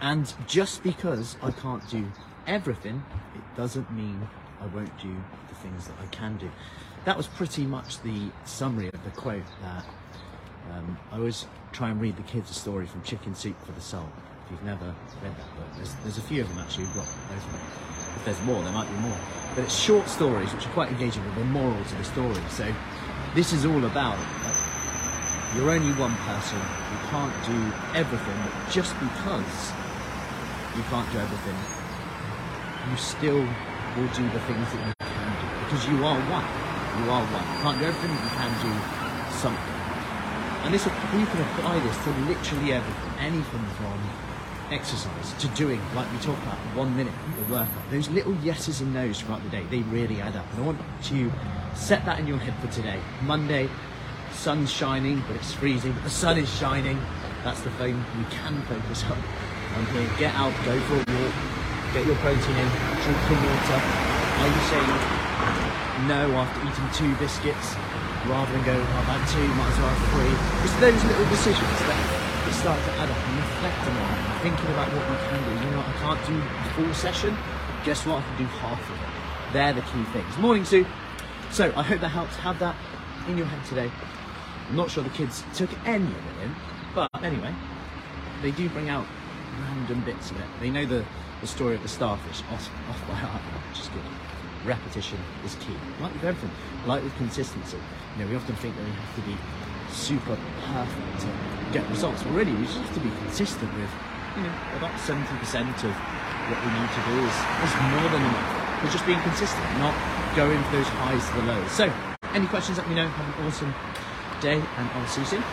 And just because I can't do everything, it doesn't mean I won't do the things that I can do. That was pretty much the summary of the quote that um, I always try and read the kids a story from Chicken Soup for the Soul. If you've never read that book, there's, there's a few of them actually. We've got If there's more, there might be more. But it's short stories which are quite engaging with the moral to the story. So this is all about like, you're only one person. You can't do everything, but just because you can't do everything, you still will do the things that you can do because you are one. You are one. You can't do everything, you can do something. And this, you can apply this to literally everything, anything from exercise to doing, like we talked about, one minute of workout. Those little yeses and nos throughout the day, they really add up. And I want you to set that in your head for today. Monday, sun's shining, but it's freezing, but the sun is shining. That's the thing we can focus on. I'm here, get out, go for a walk, get your protein in, drink some water. Are you saying no after eating two biscuits rather than go, I've had two, might as well have three? It's those little decisions that, that start to add up and reflect on it thinking about what we can do. You know, I can't do a full session. Guess what? I can do half of it. They're the key things. Morning, Sue. So I hope that helps. Have that in your head today. I'm not sure the kids took any of it in, but anyway, they do bring out random bits of it. They know the, the story of the starfish off, off by heart, which is good. Repetition is key. Like with everything, like with consistency. You know, we often think that we have to be super perfect to get results, but really we just have to be consistent with, you know, about 70% of what we need to do is, is more than enough. We're just being consistent, not going for those highs to the lows. So, any questions, let me know. Have an awesome day, and I'll see you soon.